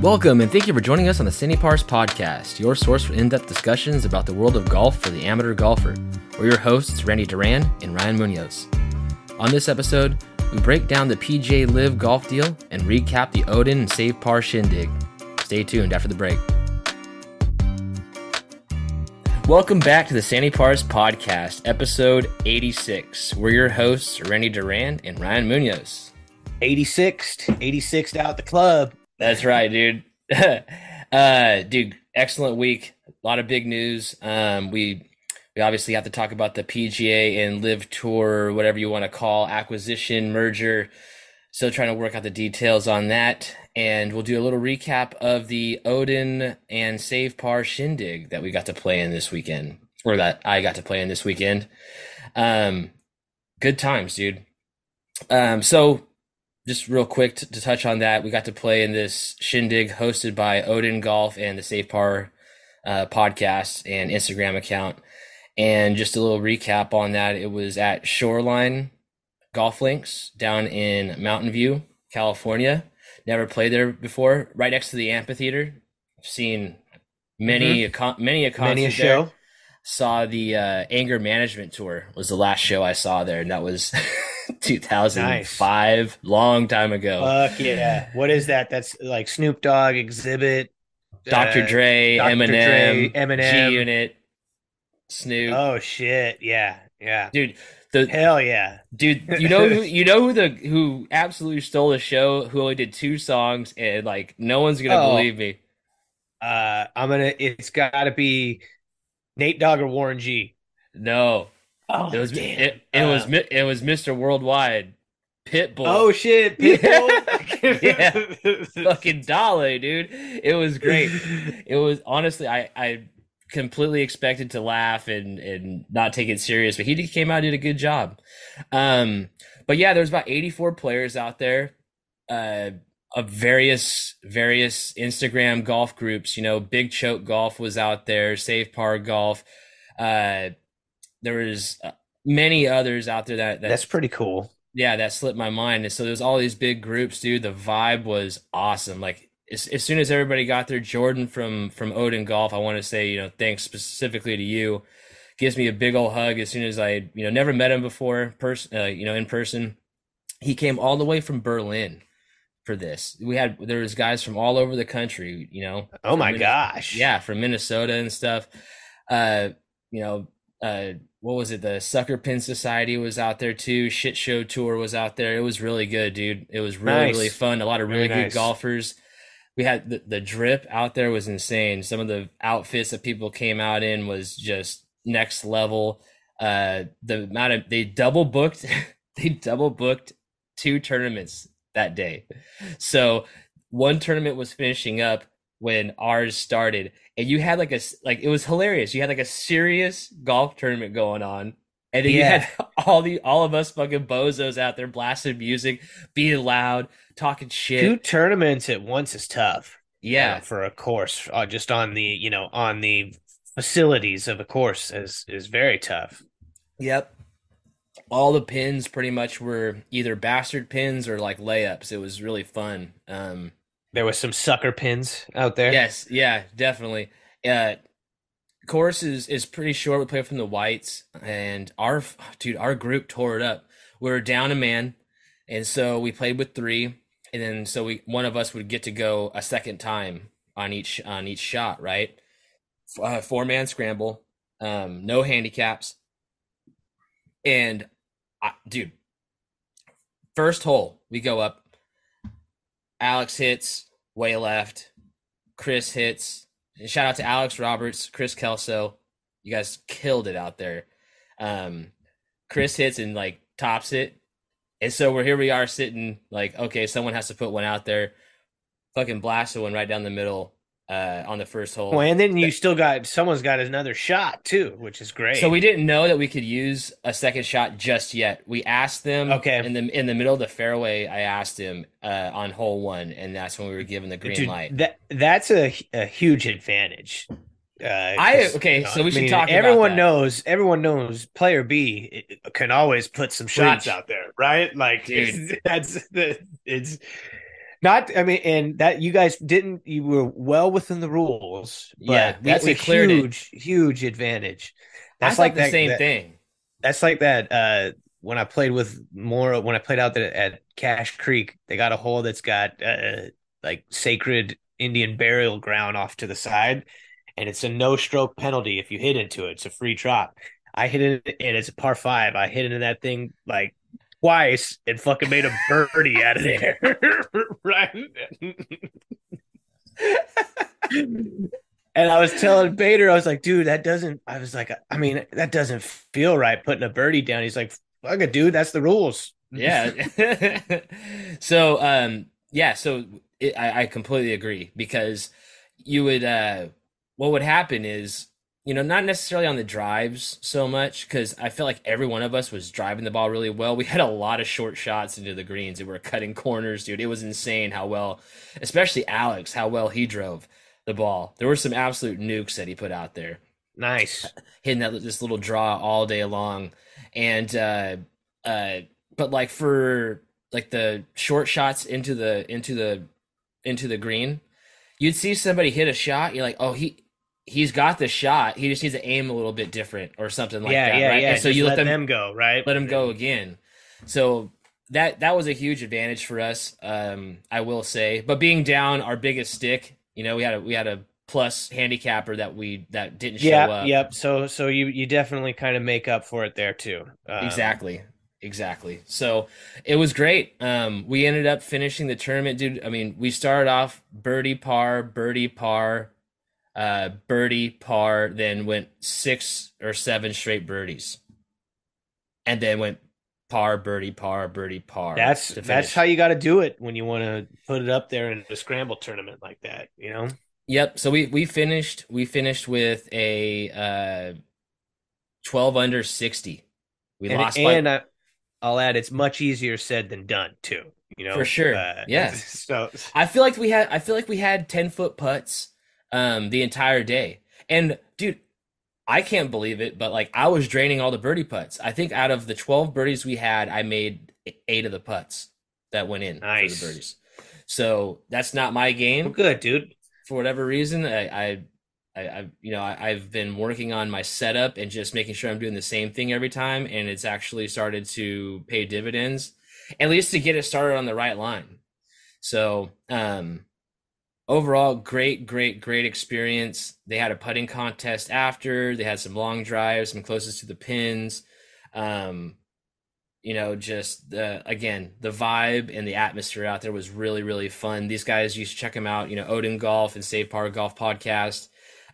Welcome and thank you for joining us on the Sandy Pars Podcast, your source for in depth discussions about the world of golf for the amateur golfer. We're your hosts, Randy Duran and Ryan Munoz. On this episode, we break down the PGA LIV golf deal and recap the Odin and Save Par shindig. Stay tuned after the break. Welcome back to the Sandy Pars Podcast, episode 86. We're your hosts, Randy Duran and Ryan Munoz. 86th, 86th out the club. That's right, dude. uh, dude, excellent week. A lot of big news. Um, we we obviously have to talk about the PGA and LIV Tour, whatever you want to call acquisition merger. Still trying to work out the details on that, and we'll do a little recap of the Odin and Save Par Shindig that we got to play in this weekend, or that I got to play in this weekend. Um, good times, dude. Um, so just real quick to, to, touch on that, we got to play in this shindig hosted by Odin Golf and the Save Par uh, podcast and Instagram account. And just a little recap on that, it was at Shoreline Golf Links down in Mountain View, California. Never played there before. Right next to the amphitheater. Seen many mm-hmm. a con- many a concert many a show. There. Saw the uh, anger management tour was the last show I saw there, and that was 2005, nice. long time ago. Fuck yeah. What is that? That's like Snoop Dogg, Xzibit, Dr. Uh, Dre, Dr. Eminem, Dre, Eminem, G Unit, Snoop. Oh shit. Yeah. Yeah. Dude, the hell yeah. Dude, you know who you know who the who absolutely stole the show, who only did two songs and like no one's gonna oh. believe me. Uh I'm gonna it's gotta be Nate Dogg or Warren G. No. Oh, it was damn. It, it uh, was it was Mr. Worldwide Pitbull. Oh shit, Pitbull. yeah, fucking Dolly, dude. It was great. It was honestly, I I completely expected to laugh and and not take it serious, but he came out and did a good job. Um, but yeah, there's about 84 players out there. Uh, of various various Instagram golf groups. You know, Big Choke Golf was out there, Save Par Golf. Uh, there was uh, many others out there that, that that's pretty cool. Yeah, that slipped my mind. And so there's all these big groups, dude. The vibe was awesome. Like as, as soon as everybody got there, Jordan from from Odin Golf, I want to say, you know, thanks specifically to you. Gives me a big old hug as soon as I, you know, never met him before, person, uh, you know, in person. He came all the way from Berlin for this. We had there was guys from all over the country, you know. Oh my gosh. Yeah, from Minnesota and stuff. Uh, you know, uh what was it? The Sucker Pin Society was out there too. Shit Show Tour was out there. It was really good, dude. It was really nice. really fun. A lot of really Very good nice. golfers. We had the, the drip out there was insane. Some of the outfits that people came out in was just next level. Uh, the amount of they double booked, they double booked two tournaments that day. So one tournament was finishing up when ours started and you had like a like it was hilarious. You had like a serious golf tournament going on and then yeah. you had all the all of us fucking bozos out there blasting music being loud talking shit. Two tournaments at once is tough yeah. uh, for a course uh, just on the you know on the facilities of a course is is very tough. Yep. All the pins pretty much were either bastard pins or like layups. It was really fun. Um there was some sucker pins out there. Yes, yeah, definitely. Uh, course is is pretty short. We played from the whites, and our dude, our group tore it up. We were down a man, and so we played with three, and then so we one of us would get to go a second time on each on each shot, right? Uh, four man scramble, um, no handicaps, and I, dude, first hole we go up Alex hits way left. Chris hits. Shout out to Alex Roberts, Chris Kelso. You guys killed it out there. Um, Chris hits and like tops it. And so we're here we are sitting like, okay, someone has to put one out there. Fucking blasted one right down the middle uh, on the first hole. Well, and then you still got someone's got another shot too, which is great. So we didn't know that we could use a second shot just yet. We asked them. Okay. In the in the middle of the fairway, I asked him uh, on hole one, and that's when we were given the green Dude, light. That that's a, a huge advantage. Uh, I okay, so we should I mean, talk. Everyone knows. Everyone knows. Player B can always put some shots Preach. out there, right? Like Dude. that's the it's Not, I mean, and that you guys didn't. You were well within the rules. But Yeah, that's we a cleared it. huge, huge advantage. That's like the that, same that- thing. That's like that. Uh, when I played with more, when I played out there at Cache Creek, they got a hole that's got uh, like sacred Indian burial ground off to the side, and it's a no stroke penalty if you hit into it. It's a free drop. I hit it, and it's a par five. I hit into that thing like twice and fucking made a birdie out of there. right. And I was telling Bader, I was like, dude, that doesn't, I was like, I mean, that doesn't feel right putting a birdie down. He's like, fuck it, dude, that's the rules. Yeah. so, um, yeah, so it, I, I completely agree because you would, uh, what would happen is, you know, not necessarily on the drives so much because I feel like every one of us was driving the ball really well. We had a lot of short shots into the greens and we were cutting corners, dude. It was insane how well, especially Alex, how well he drove the ball. There were some absolute nukes that he put out there Nice. hitting that this little draw all day long and uh uh but like for like the short shots into the into the into the green you'd see somebody hit a shot you're like oh he he's got the shot he just needs to aim a little bit different or something like yeah, that yeah, right yeah. and so Just you let let them, them go, right? let him go again so that that was a huge advantage for us um i will say but being down our biggest stick you know we had a we had a plus handicapper that we that didn't show Yeah, up yep. So, so you you definitely kind of make up for it there too. Um, Exactly. Exactly. So it was great. Um, we ended up finishing the tournament, dude. I mean, we started off birdie par, birdie par, uh, birdie par, then went six or seven straight birdies, and then went par, birdie, par, birdie, par. That's that's how you got to do it when you want to put it up there in a scramble tournament like that. You know. Yep. So we we finished we finished with a uh, twelve under sixty. We and lost by and I, I'll add, it's much easier said than done too. You know, For sure. Uh, Yeah. So I feel like we had I feel like we had 10 foot putts um the entire day. And dude, I can't believe it, but like I was draining all the birdie putts. I think out of the 12 birdies we had, I made 8 of the putts that went in Nice. for the birdies. So that's not my game well, good, dude. for whatever reason. I I I, I you know, I, I've been working on my setup and just making sure I'm doing the same thing every time and it's actually started to pay dividends at least to get it started on the right line. So, um, overall, great, great, great experience. They had a putting contest after. They had some long drives, some closest to the pins. Um, you know, just the again the vibe and the atmosphere out there was really, really fun. These guys, you should check them out. You know, Odin Golf and Save Par Golf podcast.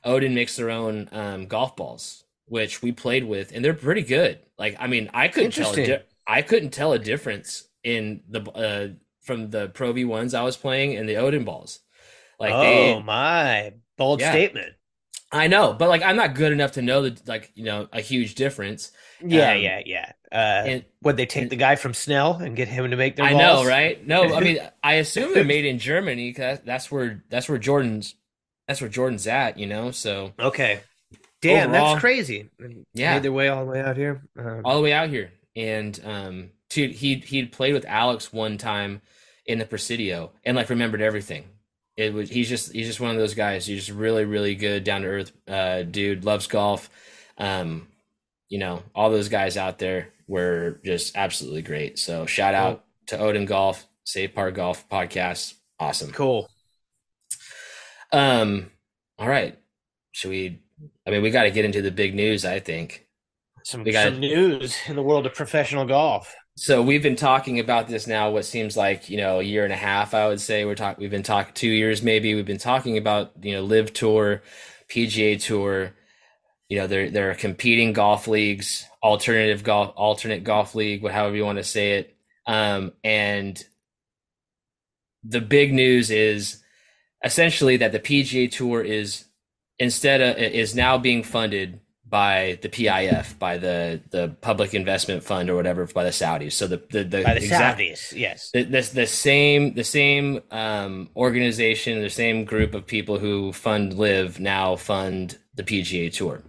Odin makes their own um, golf balls, which we played with, and they're pretty good. Like, I mean, I couldn't tell. A di- I couldn't tell a difference in the uh, from the Pro V ones I was playing and the Odin balls. Like oh they, my bold Yeah. statement. I know, but like I'm not good enough to know that like you know a huge difference. Yeah, Um, yeah, yeah. Uh, And would they take the guy from Snell and get him to make their I balls? know, right? No, I mean I assume they're made in Germany because that's where that's where Jordan's that's where Jordan's at. You know, so Okay. Damn, Overall- that's crazy. Yeah. Made their way all the way out here. Um, all the way out here. And um, dude, he he'd played with Alex one time in the Presidio and like remembered everything. It was he's just he's just one of those guys. He's just really really good, down to earth uh, dude. Loves golf. Um, you know, all those guys out there were just absolutely great. So shout out to Odin Golf, Save Par Golf podcast. Awesome. cool. Um, all right. Should we? I mean, we got to get into the big news. I think. Some, We got- some news in the world of professional golf. So we've been talking about this now. What seems like you know a year and a half. I would say we're talking. We've been talking two years maybe. We've been talking about you know LIV Tour, PGA Tour. You know there there are competing golf leagues, alternative golf, alternate golf league, however you want to say it. Um, and the big news is essentially that the PGA Tour is instead of is now being funded by the PIF, by the the Public Investment Fund or whatever, by the Saudis. So the the, the By the exact- Saudis, yes. the, the, the same the same um, organization, the same group of people who fund LIV now fund the PGA Tour,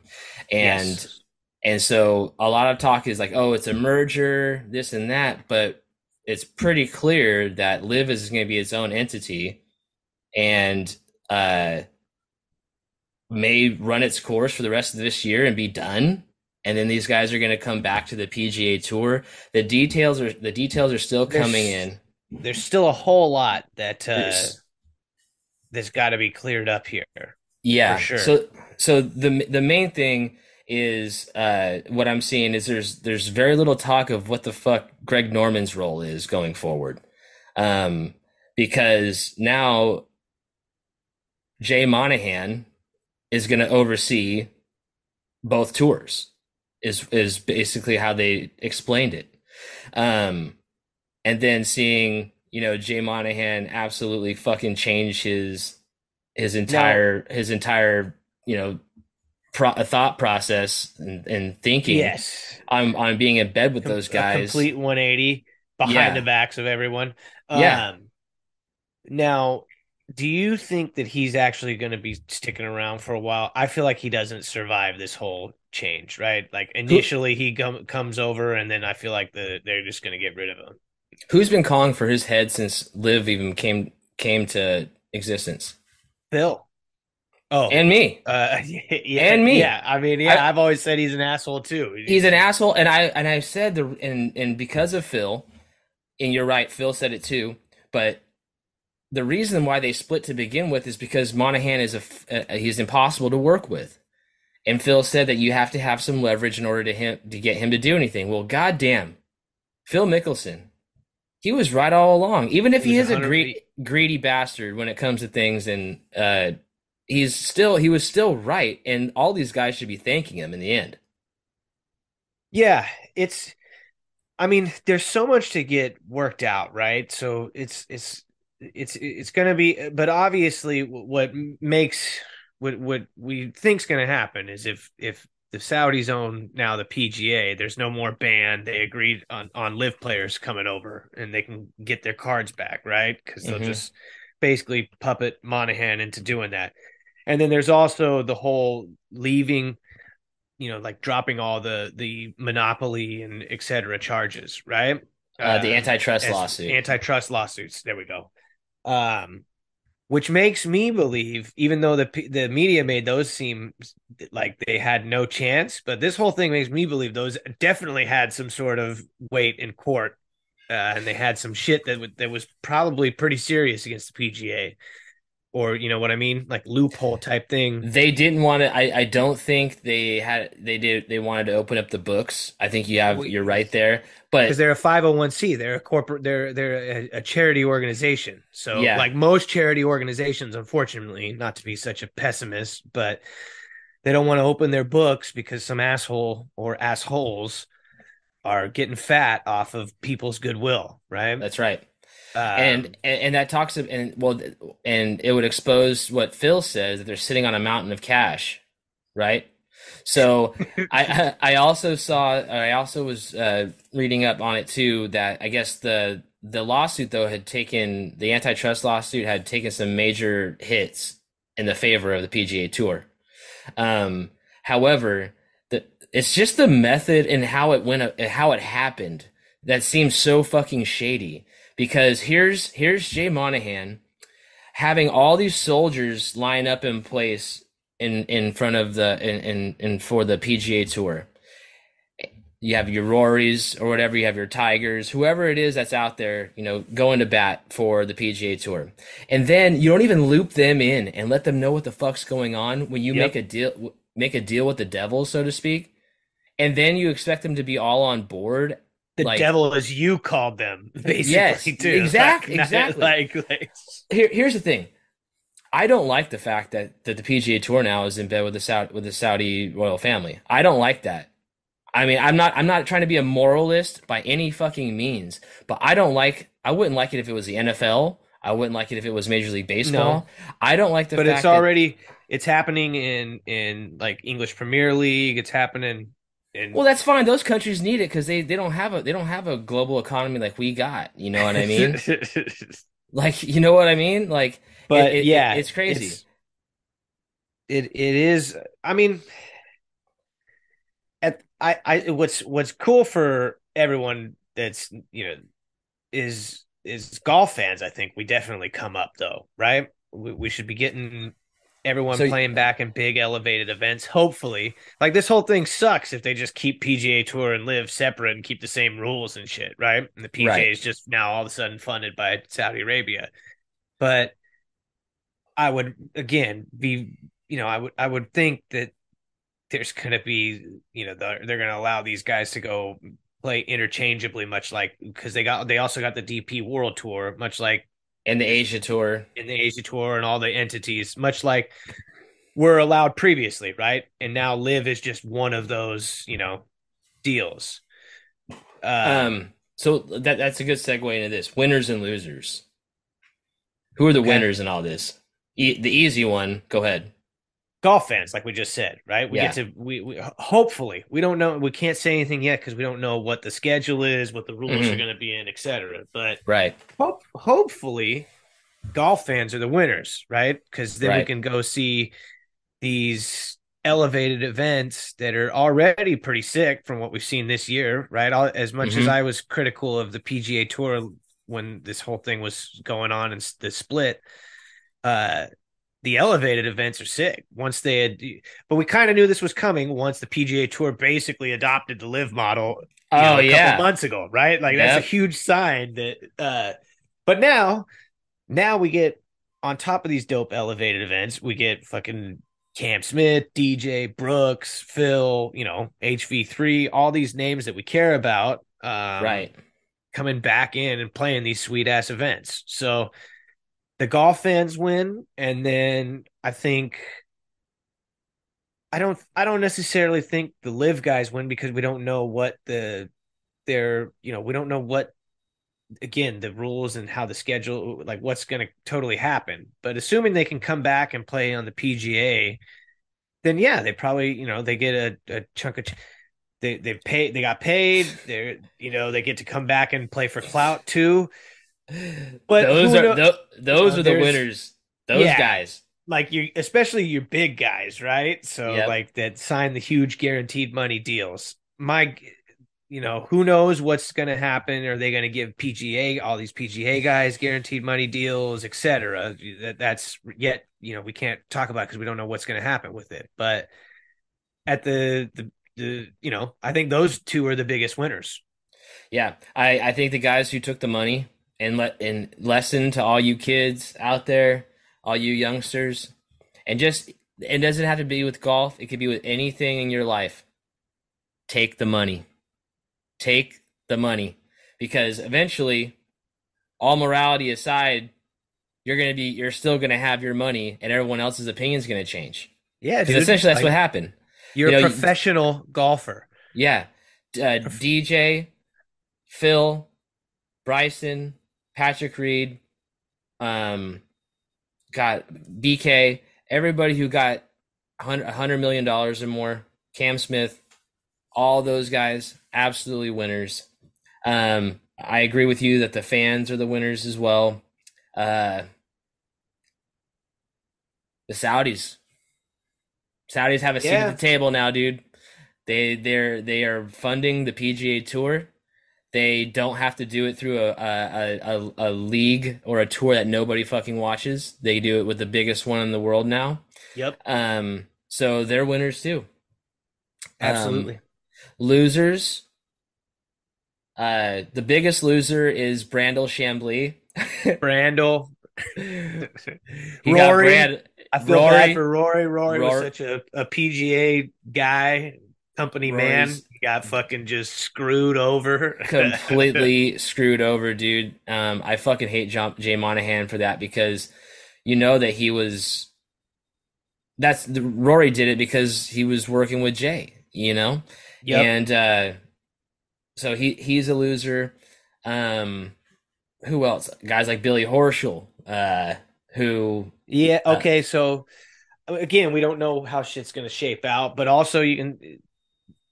and Yes. and so a lot of talk is like, oh, it's a merger, this and that. But it's pretty clear that LIV is going to be its own entity, and uh, may run its course for the rest of this year and be done. And then these guys are going to come back to the PGA Tour. The details are the details are still coming in. There's still a whole lot that uh, that's got to be cleared up here. Yeah. For sure. So so the the main thing is uh what I'm seeing is there's there's very little talk of what the fuck Greg Norman's role is going forward. Um because now Jay Monahan is going to oversee both tours is is basically how they explained it. Um and then seeing, you know, Jay Monahan absolutely fucking change his his entire his entire you know pro- thought process and, and thinking Yes, on on being in bed with Com- those guys complete 180 behind Yeah. the backs of everyone. Yeah. Um, now, do you think that he's actually going to be sticking around for a while? I feel like he doesn't survive this whole change, right? Like initially he com- comes over, and then I feel like the they're just going to get rid of him. who's been calling for his head since LIV even came came to existence Phil. Oh, and me uh, yeah, And me. Yeah, I mean, yeah, I- I've always said he's an asshole too. he's an asshole and i and i said the and and because of phil and you're right phil said it too but the reason why they split to begin with is because monahan is a, uh, he's impossible to work with. And phil said that you have to have some leverage in order to him to get him to do anything. Well goddamn. Phil mickelson he was right all along. Even if He he is a greedy, greedy bastard when it comes to things and uh he's still he was still right and all these guys should be thanking him in the end. Yeah, it's I mean, there's so much to get worked out, right? So it's it's it's it's going to be but obviously what makes what what we think's going to happen is if if the Saudis own now the PGA, there's no more ban. They agreed on on LIV players coming over and they can get their cards back, right? Cuz they'll Mhm. just basically puppet Monahan into doing that. And then there's also the whole leaving you know, like dropping all the the monopoly and et cetera charges, right? uh, the antitrust as lawsuit antitrust lawsuits. There we go. Um, which makes me believe, even though the the media made those seem like they had no chance, but this whole thing makes me believe those definitely had some sort of weight in court, uh, and they had some shit that w- that was probably pretty serious against the PGA, or you know what I mean, like loophole type thing. They didn't want to. I, I don't think they had. They did. They wanted to open up the books. I think you have. You're right there. But because they're a 501c they're a corporate they're they're a, a charity organization so Yeah. like most charity organizations unfortunately not to be such a pessimist but they don't want to open their books because some asshole or assholes are getting fat off of people's goodwill right that's right. Um, and, and that talks of and well and it would expose what Phil says that they're sitting on a mountain of cash, right? So I I also saw I also was uh, reading up on it too that I guess the the lawsuit though had taken the antitrust lawsuit had taken some major hits in the favor of the PGA Tour. Um, however, the it's just the method and how it went how it happened that seems so fucking shady because here's here's Jay Monahan having all these soldiers line up in place in in front of the in in, in for the PGA Tour. You have your Rorys or whatever, you have your Tigers, whoever it is that's out there, you know, going to bat for the PGA Tour. And then you don't even loop them in and let them know what the fuck's going on when you Yep. make a deal make a deal with the devil, so to speak. And then you expect them to be all on board the like- devil as you called them basically Yes, too exact- Like, exactly. like, like here, here's the thing. I don't like the fact that, that the PGA Tour now is in bed with the Saudi with the Saudi royal family. I don't like that. I mean, I'm not I'm not trying to be a moralist by any fucking means, but I don't like I wouldn't like it if it was the NFL. I wouldn't like it if it was Major League Baseball. I don't like the but it's that- already it's happening in in like English Premier League. It's happening in well, that's fine. Those countries need it because they, they don't have a they don't have a global economy like we got. You know what I mean? like you know what I mean? Like but it- it- yeah, it's crazy. it's- it it is. I mean, at I I what's what's cool for everyone that's you know is is golf fans. I think we definitely come up though, right? We, we should be getting everyone So playing back in big elevated events. Hopefully, like this whole thing sucks if they just keep PGA Tour and LIV separate and keep the same rules and shit, right? And the PGA right. is just now all of a sudden funded by Saudi Arabia. But I would again be, you know, I would I would think that there's going to be, you know, the, they're going to allow these guys to go play interchangeably, much like because they got they also got the DP World Tour, much like And the Asia tour. in the Asia Tour and all the entities, much like were allowed previously, right? And now LIV is just one of those, you know, deals. Uh, Um, so that that's a good segue into this. Winners and losers. Who are the Okay. winners in all this? E- the easy one, go ahead. Golf fans, like we just said, right? We Yeah. get to we, we hopefully we don't know we can't say anything yet because we don't know what the schedule is, what the rules Mhm. are going to be in, etc. But Right. hope hopefully golf fans are the winners, right? Because then we can go see these elevated events that are already pretty sick from what we've seen this year, right? All, as much as Mhm. I was critical of the PGA Tour when this whole thing was going on and the split, uh, the elevated events are sick. Once they had, but we kind of knew this was coming once the PGA Tour basically adopted the LIV model Oh know, a yeah. couple months ago, right? Like that's a huge sign that uh but now now we get on top of these dope elevated events, we get fucking Cam Smith, DJ, Brooks, Phil, you know, HV3, all these names that we care about um right. coming back in and playing these sweet ass events. So the golf fans win and then I think I don't I don't necessarily think the LIV guys win because we don't know what the their you know we don't know what again the rules and how the schedule like what's going to totally happen. But assuming they can come back and play on the PGA then yeah they probably you know they get a, a chunk of they they pay they got paid they're you know they get to come back and play for clout too But those are tho- those know, are the winners. Those Yeah. guys. like you especially your big guys right so Yep. like that sign the huge guaranteed money deals my you know who knows what's going to happen are they going to give pga all these pga guys guaranteed money deals etc that, that's yet you know we can't talk about because we don't know what's going to happen with it but at the, the the you know i think those two are the biggest winners Yeah, I, I think the guys who took the money and let and lesson to all you kids out there, all you youngsters, and just it doesn't have to be with golf. It could be with anything in your life. Take the money. Take the money, because eventually, all morality aside, you're gonna be you're still gonna have your money, and everyone else's opinion is gonna change. yeah Because dude. essentially, that's Like, what happened. you're you a know, you- professional golfer Yeah. Uh, DJ, Phil, Bryson, Patrick Reed, um, got BK, everybody who got a hundred million dollars or more, Cam Smith, all those guys, absolutely winners. Um, I agree with you that the fans are the winners as well. Uh, the Saudis, Saudis have a seat Yeah. at the table now, dude. They they're they are funding the PGA Tour. They don't have to do it through a a, a, a league or a tour that nobody fucking watches. They do it with the biggest one in the world now. yep Um, so they're winners too. Um, absolutely Losers. Uh, the biggest loser is Brandel Chamblee. Brandel Rory Brand, I feel Rory- bad for Rory. Rory was such a, a PGA guy, company man. Rory's- He got fucking just screwed over. completely screwed over, dude. Um, I fucking hate John, Jay Monahan for that because you know that he was. That's the, Rory did it because he was working with Jay, you know, Yep. and uh, so he he's a loser. Um, who else? Guys like Billy Horschel, uh, who yeah. Uh, Okay. So again, we don't know how shit's gonna shape out, but also you can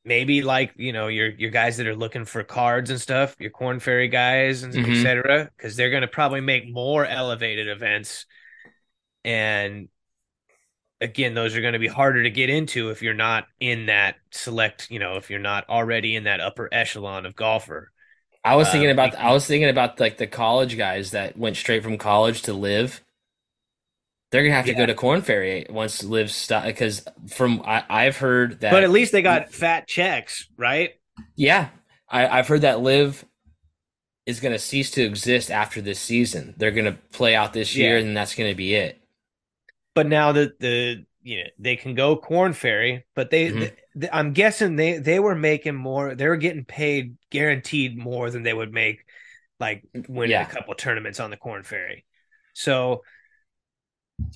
maybe like you know your your guys that are looking for cards and stuff, your Korn Ferry guys and Mhm. etc. Because they're gonna probably make more elevated events, and again, those are going to be harder to get into if you're not in that select, you know, if you're not already in that upper echelon of golfer. I was thinking Um, about I was thinking about like the college guys that went straight from college to LIV. They're gonna have to Yeah. go to Korn Ferry once LIV stop because from I, I've heard that but at least they got fat checks, right? yeah I, I've heard that LIV is gonna cease to exist after this season. They're gonna play out this year Yeah. and that's gonna be it. But now that the you know they can go Korn Ferry, but they, Mhm. th- I'm guessing they they were making more. They were getting paid guaranteed more than they would make like winning Yeah. a couple tournaments on the Korn Ferry. So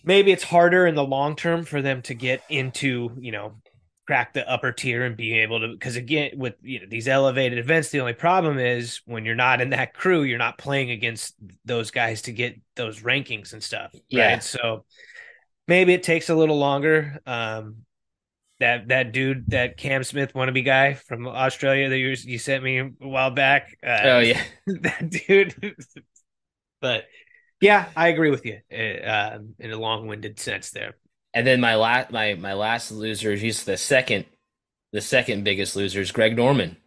maybe it's harder in the long term for them to get into you know crack the upper tier and being able to because again with you know these elevated events the only problem is when you're not in that crew you're not playing against those guys to get those rankings and stuff Yeah. right so maybe it takes a little longer um that that dude that cam smith wannabe guy from australia that you, you sent me a while back uh, Oh yeah. that dude but yeah i agree with you uh, um, in a long-winded sense there And then my last my my last loser, he's the second the second biggest loser is Greg Norman.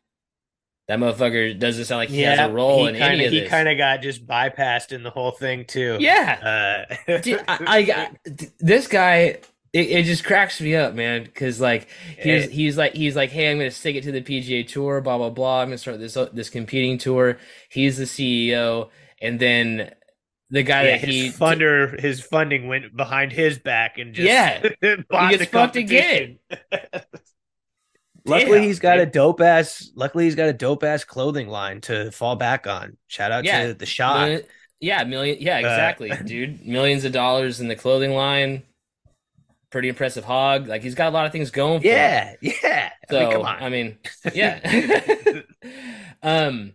That motherfucker doesn't sound like he has a role he in kinda, any of he this. kind of got just bypassed in the whole thing too yeah. uh, Dude, I, I, this guy it, it just cracks me up, man. Because like he's he's like he's like, hey, I'm gonna stick it to the PGA Tour, blah blah blah. I'm gonna start this this competing tour. He's the CEO, and then the guy yeah, that his he funder his funding went behind his back and just Yeah. bought gets the fucked again. Luckily, Damn, he's got a dope ass. Luckily, he's got a dope ass clothing line to fall back on. Shout out Yeah. to the shot. Million- yeah, million. Yeah, Uh, exactly, dude. Millions of dollars in the clothing line. Pretty impressive hog. Like he's got a lot of things going for him. Yeah, yeah. So I mean, come on. I mean, yeah. um,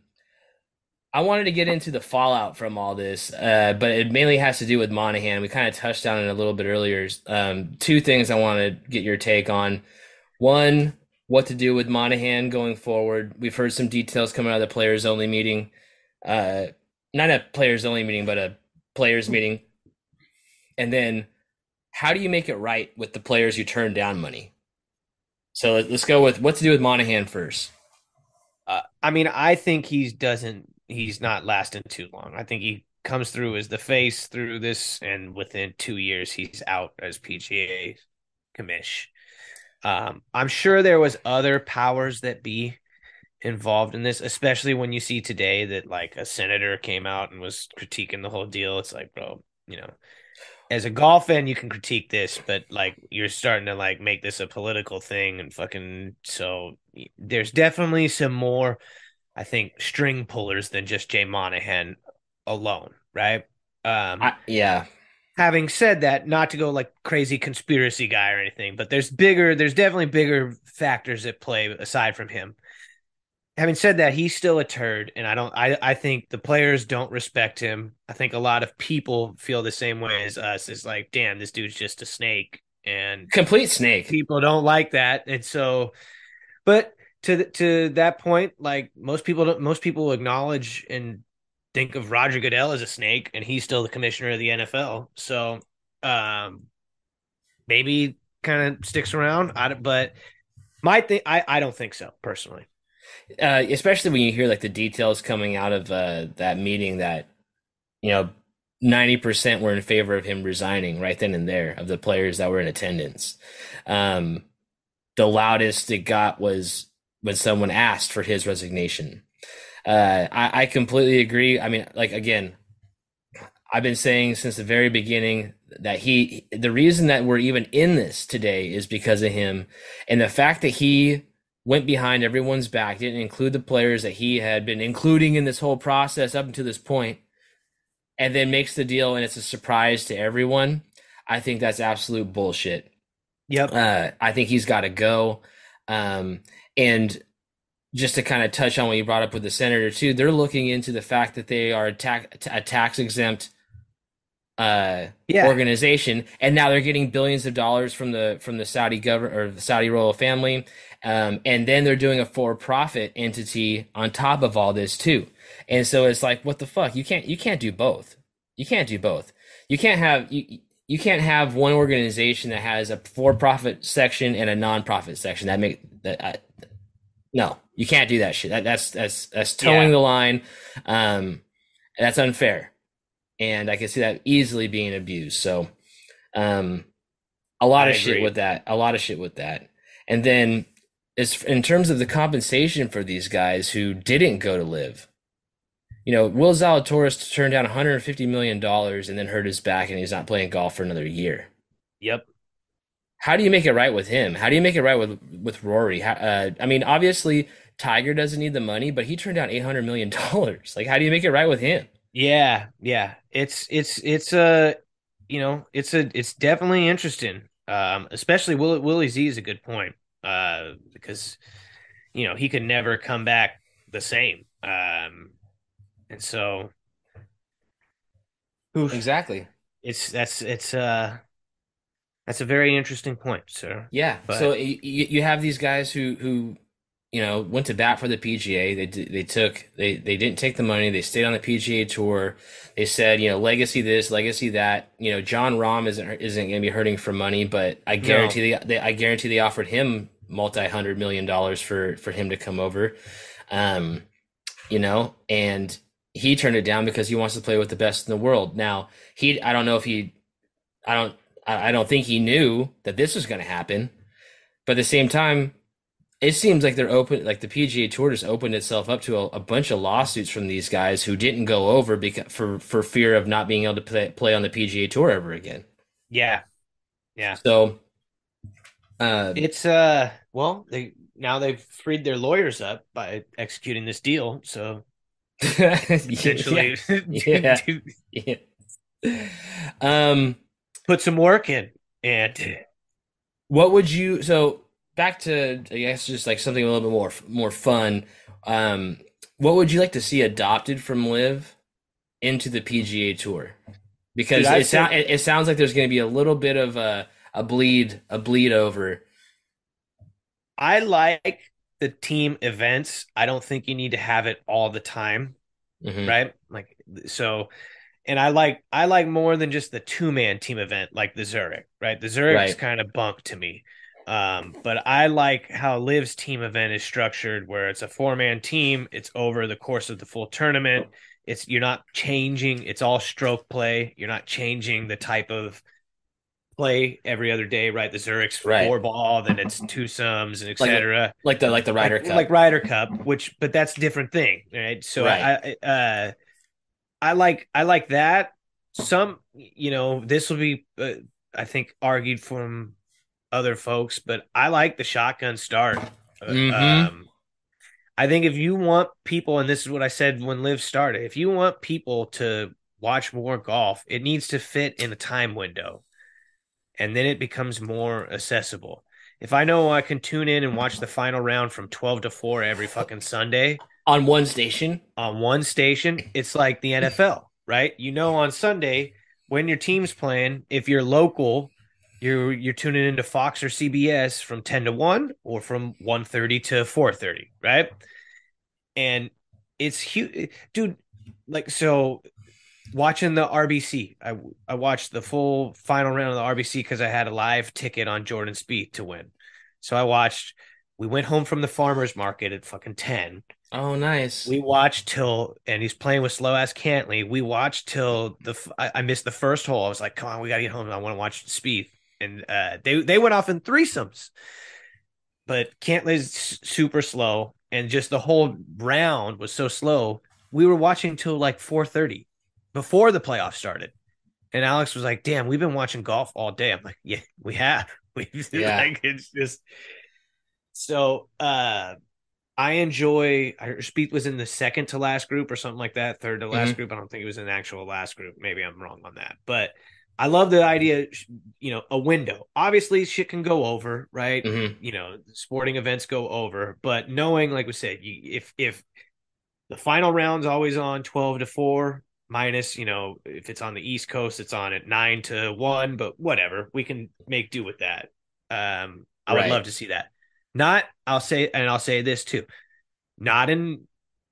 I wanted to get into the fallout from all this, uh, but it mainly has to do with Monahan. We kind of touched on it a little bit earlier. Um, two things I want to get your take on. One, what to do with Monahan going forward. We've heard some details coming out of the players only meeting. Uh, not a players only meeting, but a players meeting. And then, how do you make it right with the players who turn down money? So let- let's go with what to do with Monahan first. Uh, I mean, I think he doesn't. He's not lasting too long. I think he comes through as the face through this, and within two years, he's out as PGA commish. Um, I'm sure there was other powers that be involved in this, especially when you see today that like a senator came out and was critiquing the whole deal. It's like, bro, you know, as a golf fan, you can critique this, but like you're starting to like make this a political thing and fucking so there's definitely some more, I think, string pullers than just Jay Monahan alone, right? Um, I, yeah, having said that, not to go like crazy conspiracy guy or anything, but there's bigger, there's definitely bigger factors at play aside from him. Having said that, he's still a turd, and I don't. I I think the players don't respect him. I think a lot of people feel the same way as us. It's like, damn, this dude's just a snake, and complete snake. people don't like that, and so, but to to that point, like most people most people acknowledge and think of Roger Goodell as a snake, and he's still the commissioner of the NFL. So, um, maybe kind of sticks around. I but my thing, I I don't think so personally. Uh, especially when you hear like the details coming out of uh, that meeting that you know 90% were in favor of him resigning right then and there of the players that were in attendance. Um, the loudest it got was when someone asked for his resignation. Uh, I, I completely agree. I mean, like again, I've been saying since the very beginning that he, the reason that we're even in this today is because of him, and the fact that he went behind everyone's back, didn't include the players that he had been including in this whole process up until this point, and then makes the deal and it's a surprise to everyone. I think that's absolute bullshit. Yep. Uh, I think he's got to go. Um, and just to kind of touch on what you brought up with the senator too, they're looking into the fact that they are a, tax a tax exempt uh, Yeah. organization, and now they're getting billions of dollars from the from the Saudi government or the Saudi royal family, um, and then they're doing a for profit entity on top of all this too. And so it's like, what the fuck? You can't you can't do both. You can't do both. You can't have you you can't have one organization that has a for profit section and a non profit section. That make that no You can't do that shit. That, that's that's that's toeing Yeah. the line. Um, that's unfair, and I can see that easily being abused. So, um, a lot I of shit with that. A lot of shit with that. And then, as in terms of the compensation for these guys who didn't go to LIV, you know, Will Zalatoris turned down 150 million dollars and then hurt his back, and he's not playing golf for another year. Yep. How do you make it right with him? How do you make it right with with Rory? How, uh, I mean, obviously Tiger doesn't need the money, but he turned down 800 million dollars. Like, how do you make it right with him? Yeah, yeah. It's it's it's a you know, it's a it's definitely interesting. Um, especially Will, Willie Z is a good point. Uh, because you know, he could never come back the same. Um, and so oof, Exactly. it's that's it's uh that's a very interesting point, sir. Yeah. But- So you, you have these guys who who you know went to bat for the PGA. They they took they they didn't take the money. They stayed on the PGA tour. They said you know legacy this, legacy that. You know Jon Rahm isn't isn't going to be hurting for money, but I guarantee they, they I guarantee they offered him multi hundred million dollars for for him to come over. Um, you know, and he turned it down because he wants to play with the best in the world. Now he I don't know if he I don't I I don't think he knew that this was going to happen. But at the same time, it seems like they're open, like the PGA Tour just opened itself up to a, a bunch of lawsuits from these guys who didn't go over because for for fear of not being able to play, play on the PGA Tour ever again. Yeah. Yeah. So, uh, It's uh well, they now they've freed their lawyers up by executing this deal, so potentially Yeah. yeah. Um, put some work in. And what would you? So back to I guess just like something a little bit more more fun. Um, what would you like to see adopted from LIV into the PGA Tour? Because Dude, it, say- it, it sounds like there's going to be a little bit of a a bleed a bleed over. I like the team events. I don't think you need to have it all the time, Mhm. right? Like so and I like I like more than just the two-man team event like the Zurich, right? The Zurich's Right. kind of bunk to me. Um, but I like how Liv's team event is structured where it's a four-man team, it's over the course of the full tournament. It's you're not changing, it's all stroke play. You're not changing the type of play every other day, right? The Zurich's Right. four ball, then it's two sums and etc Like the like the Ryder like, Cup. like Ryder Cup, which but that's a different thing, right? So Right. I uh I like I like that. Some you know this will be uh, I think argued from other folks, but I like the shotgun start. Uh, Mhm. Um, I think if you want people, and this is what I said when LIV started, if you want people to watch more golf, it needs to fit in a time window, and then it becomes more accessible. If I know I can tune in and watch the final round from twelve to four every fucking Sunday on one station. on one station, it's like the NFL, right? You know, on Sunday when your team's playing, if you're local, you're you're tuning into Fox or CBS from 10 to 1 or from 1:30 to 4:30, right? And it's huge, dude. Like so, watching the RBC, I I watched the full final round of the RBC because I had a live ticket on Jordan Spieth to win. So I watched. We went home from the farmers market at fucking 10. Oh, nice. We watched till, and he's playing with slow ass Cantlay. We watched till the. I missed the first hole. I was like, "Come on, we gotta get home. I want to watch Spieth." And uh, they they went off in threesomes, but Cantlay's super slow, and just the whole round was so slow. We were watching till like four thirty before the playoffs started, and Alex was like, "Damn, we've been watching golf all day." I'm like, "Yeah, we have. We've Yeah. like it's just so." uh I enjoy. I Spieth was in the second to last group or something like that, third to last Mhm. group. I don't think it was in the actual last group. Maybe I'm wrong on that, but I love the idea. You know, a window. Obviously, shit can go over, right? Mhm. You know, sporting events go over, but knowing, like we said, you, if if the final round's always on twelve to four, minus, you know, if it's on the East Coast, it's on at nine to one, but whatever, we can make do with that. Um, I would love to see that. Not, I'll say, and I'll say this too, not in,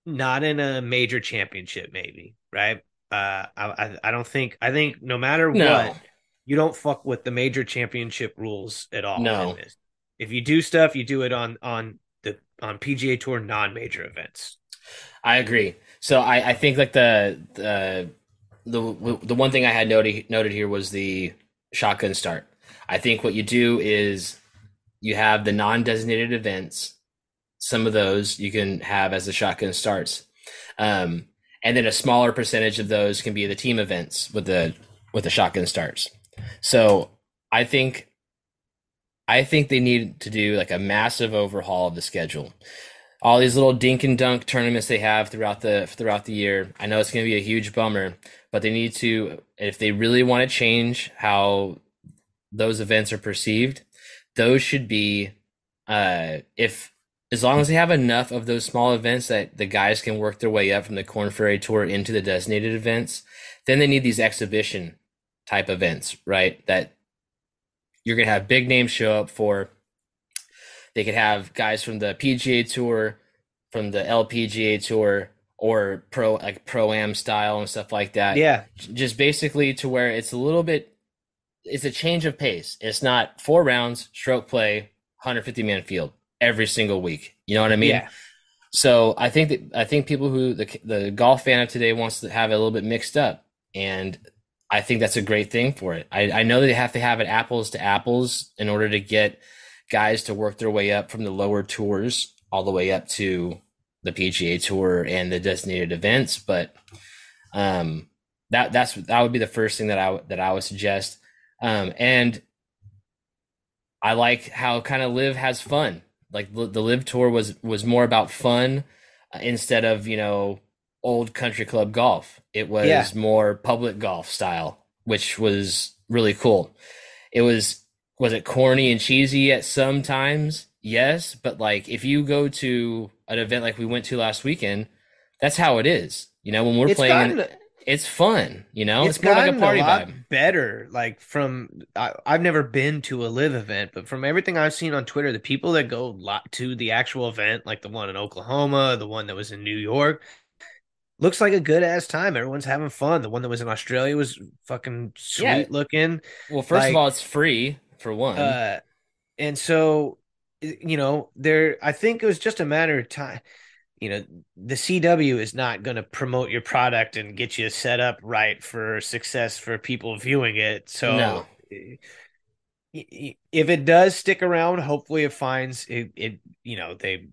not in a major championship, maybe, right? Uh, I, I, I don't think, I think no matter No. what, you don't fuck with the major championship rules at all. No. If you do stuff, you do it on on the on PGA Tour non-major events. I agree. So I, I think like the the the the one thing I had noted noted here was the shotgun start. I think what you do is you have the non-designated events. Some of those you can have as the shotgun starts, um, and then a smaller percentage of those can be the team events with the with the shotgun starts. So I think I think they need to do like a massive overhaul of the schedule. All these little dink and dunk tournaments they have throughout the throughout the year. I know it's going to be a huge bummer, but they need to if they really want to change how those events are perceived, those should be uh if as long as they have enough of those small events that the guys can work their way up from the Korn Ferry Tour into the designated events, then they need these exhibition type events, right? That you're going to have big names show up for. They could have guys from the PGA Tour, from the LPGA Tour, or pro like pro am style and stuff like that. Yeah, just basically to where it's a little bit, it's a change of pace. It's not four rounds, stroke play, 150 man field every single week. You know what I mean? Yeah. So I think that I think people who the the golf fan of today wants to have it a little bit mixed up, and I think that's a great thing for it. I, I know they have to have it apples to apples in order to get guys to work their way up from the lower tours all the way up to the PGA Tour and the designated events. But um, that that's that would be the first thing that I that I would suggest. Um, and I like how kind of LIV has fun. Like the LIV tour was was more about fun uh, instead of you know old country club golf. It was yeah. more public golf style, which was really cool. It was was it corny and cheesy at some times? Yes, but like if you go to an event like we went to last weekend, that's how it is. You know, when we're it's playing gotten, it's fun, you know? It's, it's more like a party a lot vibe. Better. Like from I, have never been to a LIV event, but from everything I've seen on Twitter, the people that go to the actual event, like the one in Oklahoma, the one that was in New York, looks like a good ass time. Everyone's having fun. The one that was in Australia was fucking sweet yeah. looking. Well, first like, of all, it's free for one. Uh, and so you know, there I think it was just a matter of time. You know, the CW is not going to promote your product and get you set up right for success for people viewing it. So no. if it does stick around, hopefully it finds it, it you know, they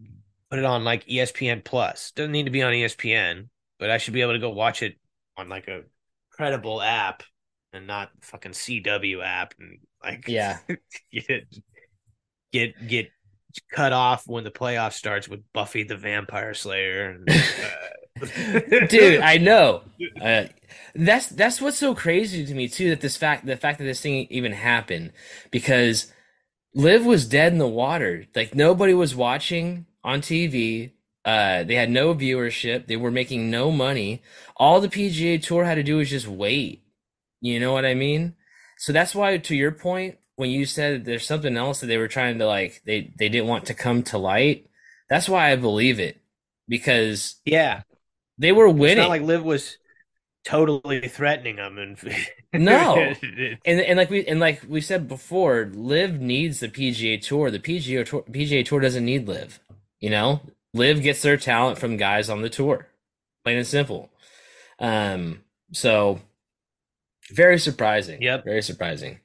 put it on like ESPN Plus. Doesn't need to be on ESPN, but I should be able to go watch it on like a credible app and not fucking CW app and like yeah get get get cut off when the playoff starts with Buffy the Vampire Slayer. And, uh... Dude, I know. Uh, that's that's what's so crazy to me too. That this fact, the fact that this thing even happened, because LIV was dead in the water. Like nobody was watching on TV. Uh, they had no viewership. They were making no money. All the PGA Tour had to do was just wait. You know what I mean? So that's why, to your point, when you said there's something else that they were trying to like, they they didn't want to come to light. That's why I believe it because yeah, they were winning. It's not like LIV was totally threatening them and no and and like we and like we said before LIV needs the pga tour the pga tour pga tour doesn't need LIV you know LIV gets their talent from guys on the tour, plain and simple. Um, so very surprising. Yep, very surprising.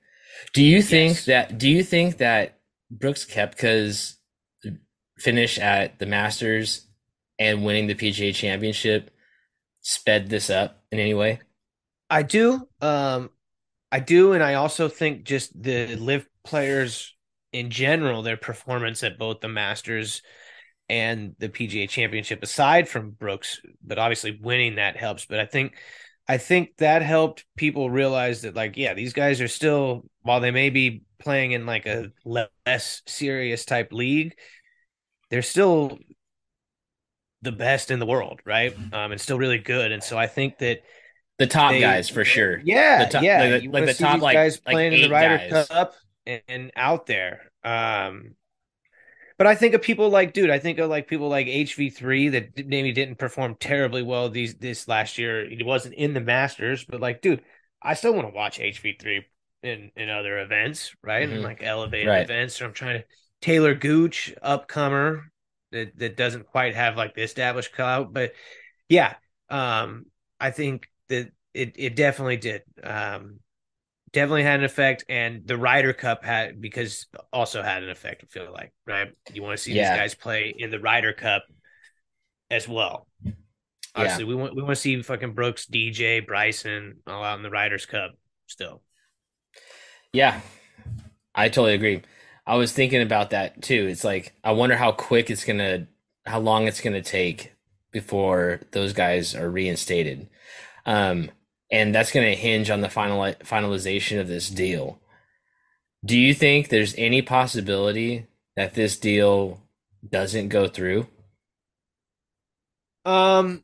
Do you think yes. that? Do you think that Brooks Koepka's finish at the Masters and winning the PGA Championship sped this up in any way? I do. Um, I do, and I also think just the LIV players in general, their performance at both the Masters and the PGA Championship aside from Brooks, but obviously winning that helps. But I think I think that helped people realize that like yeah, these guys are still while they may be playing in like a less serious type league, they're still the best in the world, right? Um, and still really good. And so I think that the top they, guys for sure. Yeah, the top, yeah. Like, like the top like guys like playing in the Ryder guys. Cup and, and, out there. Um, but I think of people like, dude, I think of like people like HV3 that maybe didn't perform terribly well these this last year. He wasn't in the Masters, but like, dude, I still want to watch HV3 in in other events, right? Mm-hmm. And like elevated right. events. So I'm trying to Talor Gooch, upcomer, that that doesn't quite have like the established clout. But yeah, um, I think that it it definitely did. Um, definitely had an effect, and the Ryder Cup had because also had an effect. I feel like right. You want to see Yeah. these guys play in the Ryder Cup as well. Obviously, we want we want to see fucking Brooks, DJ, Bryson all out in the Ryder Cup still. Yeah, I totally agree. I was thinking about that too. It's like I wonder how quick it's gonna, how long it's gonna take before those guys are reinstated, um, and that's gonna hinge on the final finalization of this deal. Do you think there's any possibility that this deal doesn't go through? Um,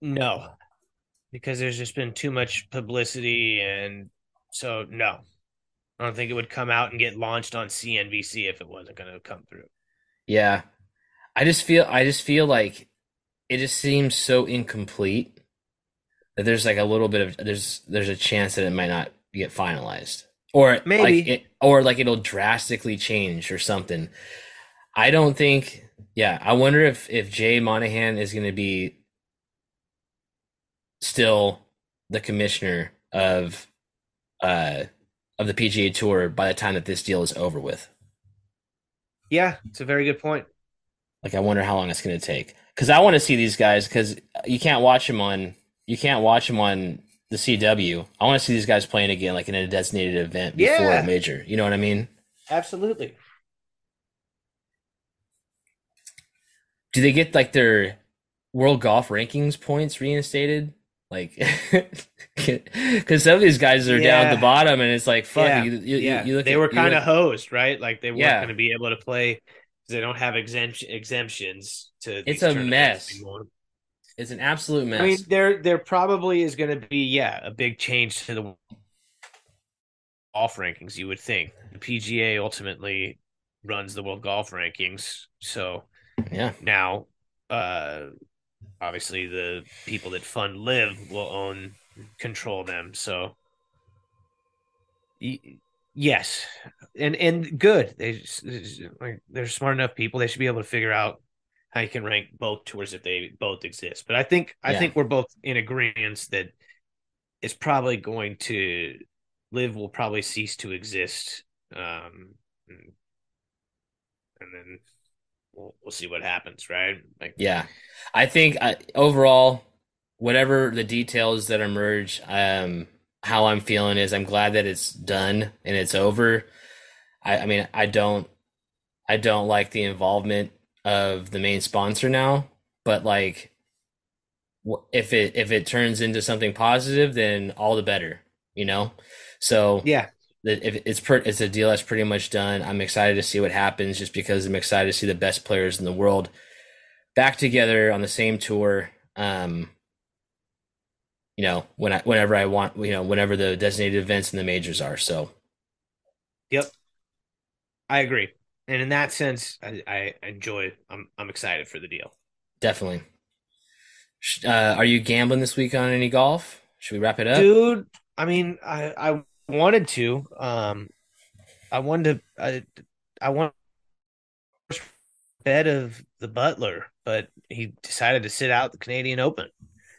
no, because there's just been too much publicity, and so no, I don't think it would come out and get launched on CNBC if it wasn't going to come through. Yeah, I just feel I just feel like it just seems so incomplete that there's like a little bit of there's there's a chance that it might not get finalized or Maybe. like it or like it'll drastically change or something. I don't think. Yeah, I wonder if if Jay Monahan is going to be still the commissioner of uh of the PGA Tour by the time that this deal is over with. Yeah, it's a very good point. Like, I wonder how long it's going to take. Because I want to see these guys. Because you can't watch them on you can't watch them on the CW. I want to see these guys playing again, like in a designated event before Yeah. a major. You know what I mean? Absolutely. Do they get like their world golf rankings points reinstated? Like, because some of these guys are down at the bottom, and it's like, fuck. yeah, You, you, yeah. you look they at- were kind of hosed, right? Like they weren't Yeah. going to be able to play because they don't have exemption exemptions to. It's a mess. anymore. It's an absolute mess. I mean, there there probably is going to be yeah a big change to the golf rankings. You would think. The PGA ultimately runs the world golf rankings, so yeah, now uh obviously the people that fund LIV will own control them so. Y- yes. And and good. They s- s- like they're smart enough people. They should be able to figure out how you can rank both tours if they both exist but i think i Yeah. think we're both in agreement that it's probably going to LIV will probably cease to exist um and, then we'll, we'll see what happens right like yeah. I think I, overall, whatever the details that emerge, um, how I'm feeling is I'm glad that it's done and it's over. I, I mean, I don't, I don't like the involvement of the main sponsor now, but like, if it if it turns into something positive, then all the better, you know. So yeah if it's per, it's a deal that's pretty much done. I'm excited to see what happens, just because I'm excited to see the best players in the world back together on the same tour. Um, you know, when I whenever I want, you know, whenever the designated events and the majors are. So Yep. I agree. And in that sense, I, I enjoy I'm I'm excited for the deal. definitely. Uh, are you gambling this week on any golf? Should we wrap it up? Dude, I mean, I I wanted to. Um I wanted to I I want bet of the Butler, but he decided to sit out the Canadian Open.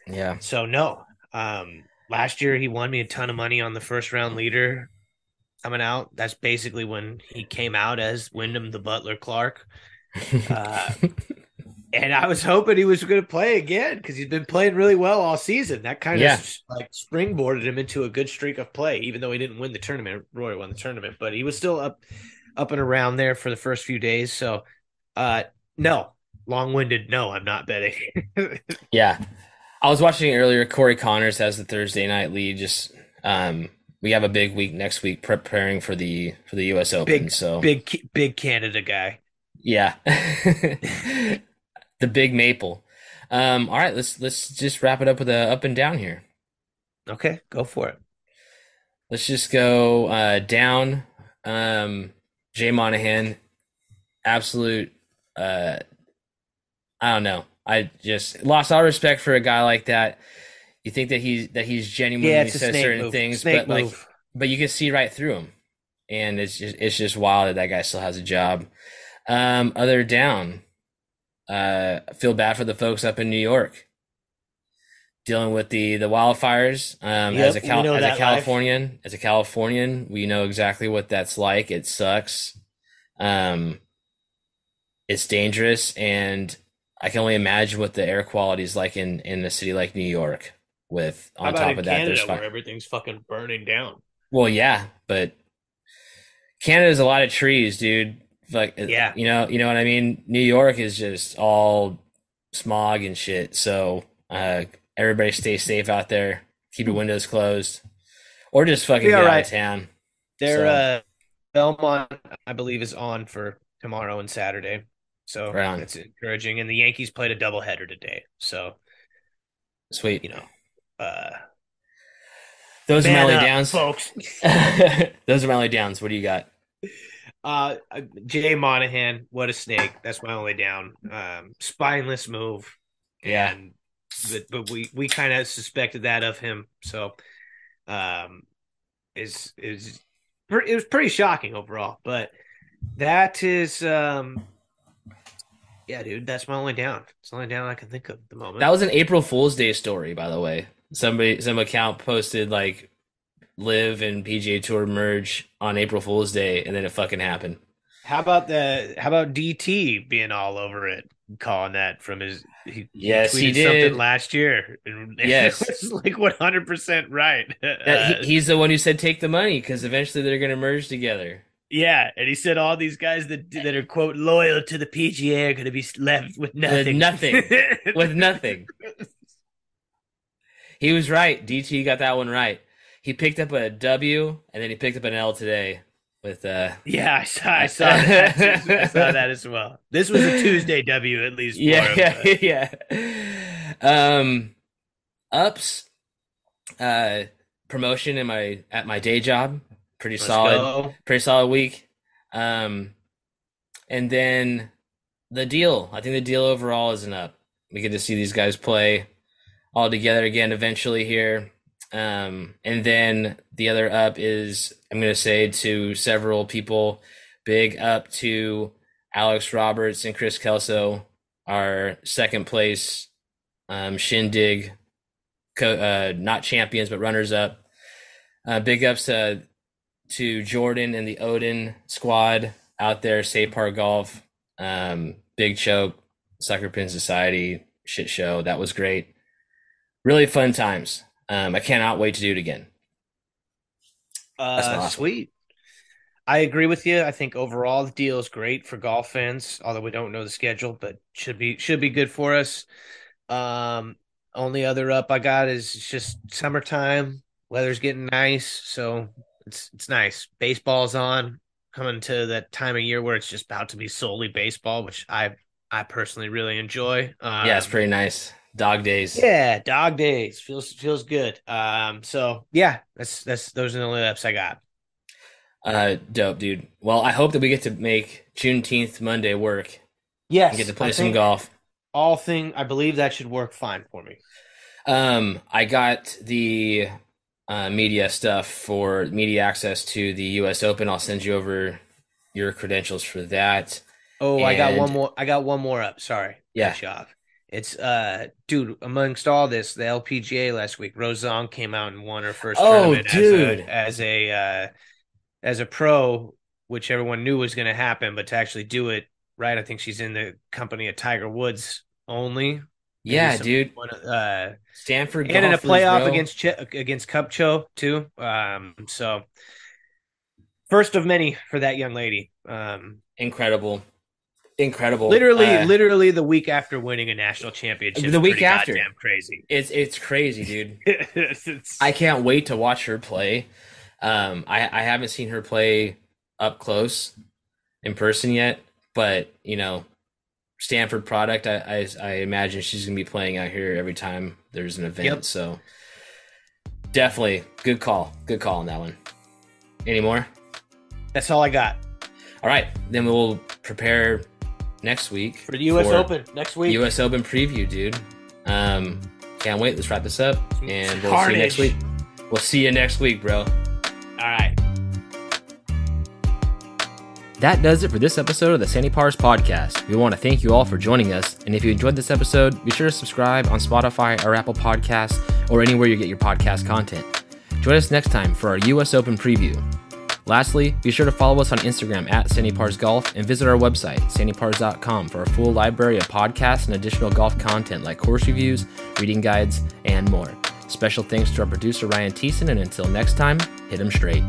Yeah, So no. Um last year he won me a ton of money on the first round leader coming out. That's basically when he came out as Wyndham the Butler Clark. Uh, And I was hoping he was going to play again because he's been playing really well all season. That kind Yeah. of like springboarded him into a good streak of play, even though he didn't win the tournament. Roy won the tournament, but he was still up, up and around there for the first few days. So, uh, no, long-winded. No, I'm not betting. yeah. I was watching earlier. Corey Conners has the Thursday night lead. Just um, we have a big week next week preparing for the for the U.S. Open. big, so big, big Canada guy. Yeah. The big maple. Um, all right, let's let's just wrap it up with a up and down here. Okay, go for it. Let's just go uh down. Um Jay Monahan, absolute uh I don't know. I just lost all respect for a guy like that. You think that he's that he's genuine Yeah, when he says certain move. things, Snake but like but you can see right through him. And it's just it's just wild that that guy still has a job. Um, other down, uh, feel bad for the folks up in New York dealing with the the wildfires. Um, Yep, as a Cal- as a life. Californian, as a Californian, we know exactly what that's like. It sucks. Um, it's dangerous, and I can only imagine what the air quality is like in in a city like New York. With How on about top in of that, there's Canada fire. where everything's fucking burning down? Well, yeah, but Canada's a lot of trees, dude. Like, Yeah. you know, you know what I mean. New York is just all smog and shit. So, uh, everybody stay safe out there. Keep your windows closed, or just fucking Be get all out of town. Their So- uh, Belmont, I believe, is on for tomorrow and Saturday, so Right on. it's encouraging. And the Yankees played a doubleheader today, so Sweet. you know, uh, Those are my only downs. folks. Those are my only downs. What do you got? Uh, Jay Monahan, what a snake! That's my only down. Um, spineless move. Yeah. and but, but we we kind of suspected that of him. So, um, is is it was pretty shocking overall. But that is um, yeah, dude, that's my only down. It's the only down I can think of at the moment. That was an April Fool's Day story, by the way. Somebody, some account posted like LIV and PGA Tour merge on April Fool's Day, and then it fucking happened. how about the how about DT being all over it, calling that from his he, Yes, he tweeted did. something last year. And Yes. like one hundred percent right. That, Uh, he, he's the one who said take the money because eventually they're going to merge together. Yeah, and he said all these guys that that are quote loyal to the PGA are going to be left with nothing. nothing. with nothing. He was right. DT got that one right. He picked up a W and then he picked up an L today with uh yeah, I saw, I saw that. I saw that as well. This was a Tuesday W at least. yeah yeah yeah. Um ups uh promotion in my at my day job. Pretty Let's solid. go. pretty solid week. Um, and then the deal. I think the deal overall is an up. We get to see these guys play all together again eventually here. Um, and then the other up is I'm going to say to several people, big up to Alex Roberts and Chris Kelso, our second place um, shindig, co- uh, not champions but runners up. Uh, big ups to to Jordan and the Odin squad out there, Save Par Golf, um, Big Choke, Sucker Pin Society shit show. That was great. Really fun times. Um, I cannot wait to do it again. That's Uh, sweet. I agree with you. I think overall the deal is great for golf fans, although we don't know the schedule, but should be should be good for us. Um, only other up I got is it's just summertime. Weather's getting nice, so it's it's nice. Baseball's on, coming to that time of year where it's just about to be solely baseball, which I I personally really enjoy. Um, yeah, it's pretty nice. Dog days. yeah, dog days feels feels good. Um, so yeah, that's that's those are the only ups I got. Uh, dope, dude. Well, I hope that we get to make Juneteenth Monday work Yes, and get to play I some golf. All thing, I believe that should work fine for me. Um, I got the uh, media stuff for media access to the U.S. Open. I'll send you over your credentials for that. Oh, I got one more. I got one more up. Sorry, Yeah. Cut you off. It's uh, dude. Amongst all this, the LPGA last week, Rose Zhang came out and won her first Oh, tournament dude. as a as a uh, as a pro, which everyone knew was going to happen, but to actually do it right, I think she's in the company of Tiger Woods only. Maybe Yeah, some- dude. one uh, Stanford and in a playoff bro. against Ch- against Kupcho too. Um, so first of many for that young lady. Um, incredible, incredible. literally, Uh, literally the week after winning a national championship. The week after. crazy. it's it's crazy, dude. It's- it's- I can't wait to watch her play. Um, I I haven't seen her play up close in person yet, but you know, Stanford product. I I, I imagine she's gonna be playing out here every time there's an event. Yep. So definitely good call. Good call on that one. Any more? that's all I got All right, then we'll prepare next week for the U.S. for Open next week. U.S. Open preview, dude. Um, can't wait. Let's wrap this up, and we'll see you next week. We'll see you next week, bro. All right. That does it for this episode of the Sandy Pars podcast. We want to thank you all for joining us. And if you enjoyed this episode, be sure to subscribe on Spotify or Apple Podcasts or anywhere you get your podcast content. Join us next time for our US Open preview. Lastly, be sure to follow us on Instagram at Sandy Pars Golf and visit our website, sandypars.com, for a full library of podcasts and additional golf content like course reviews, reading guides, and more. Special thanks to our producer Ryan Thiessen, and until next time, hit 'em straight.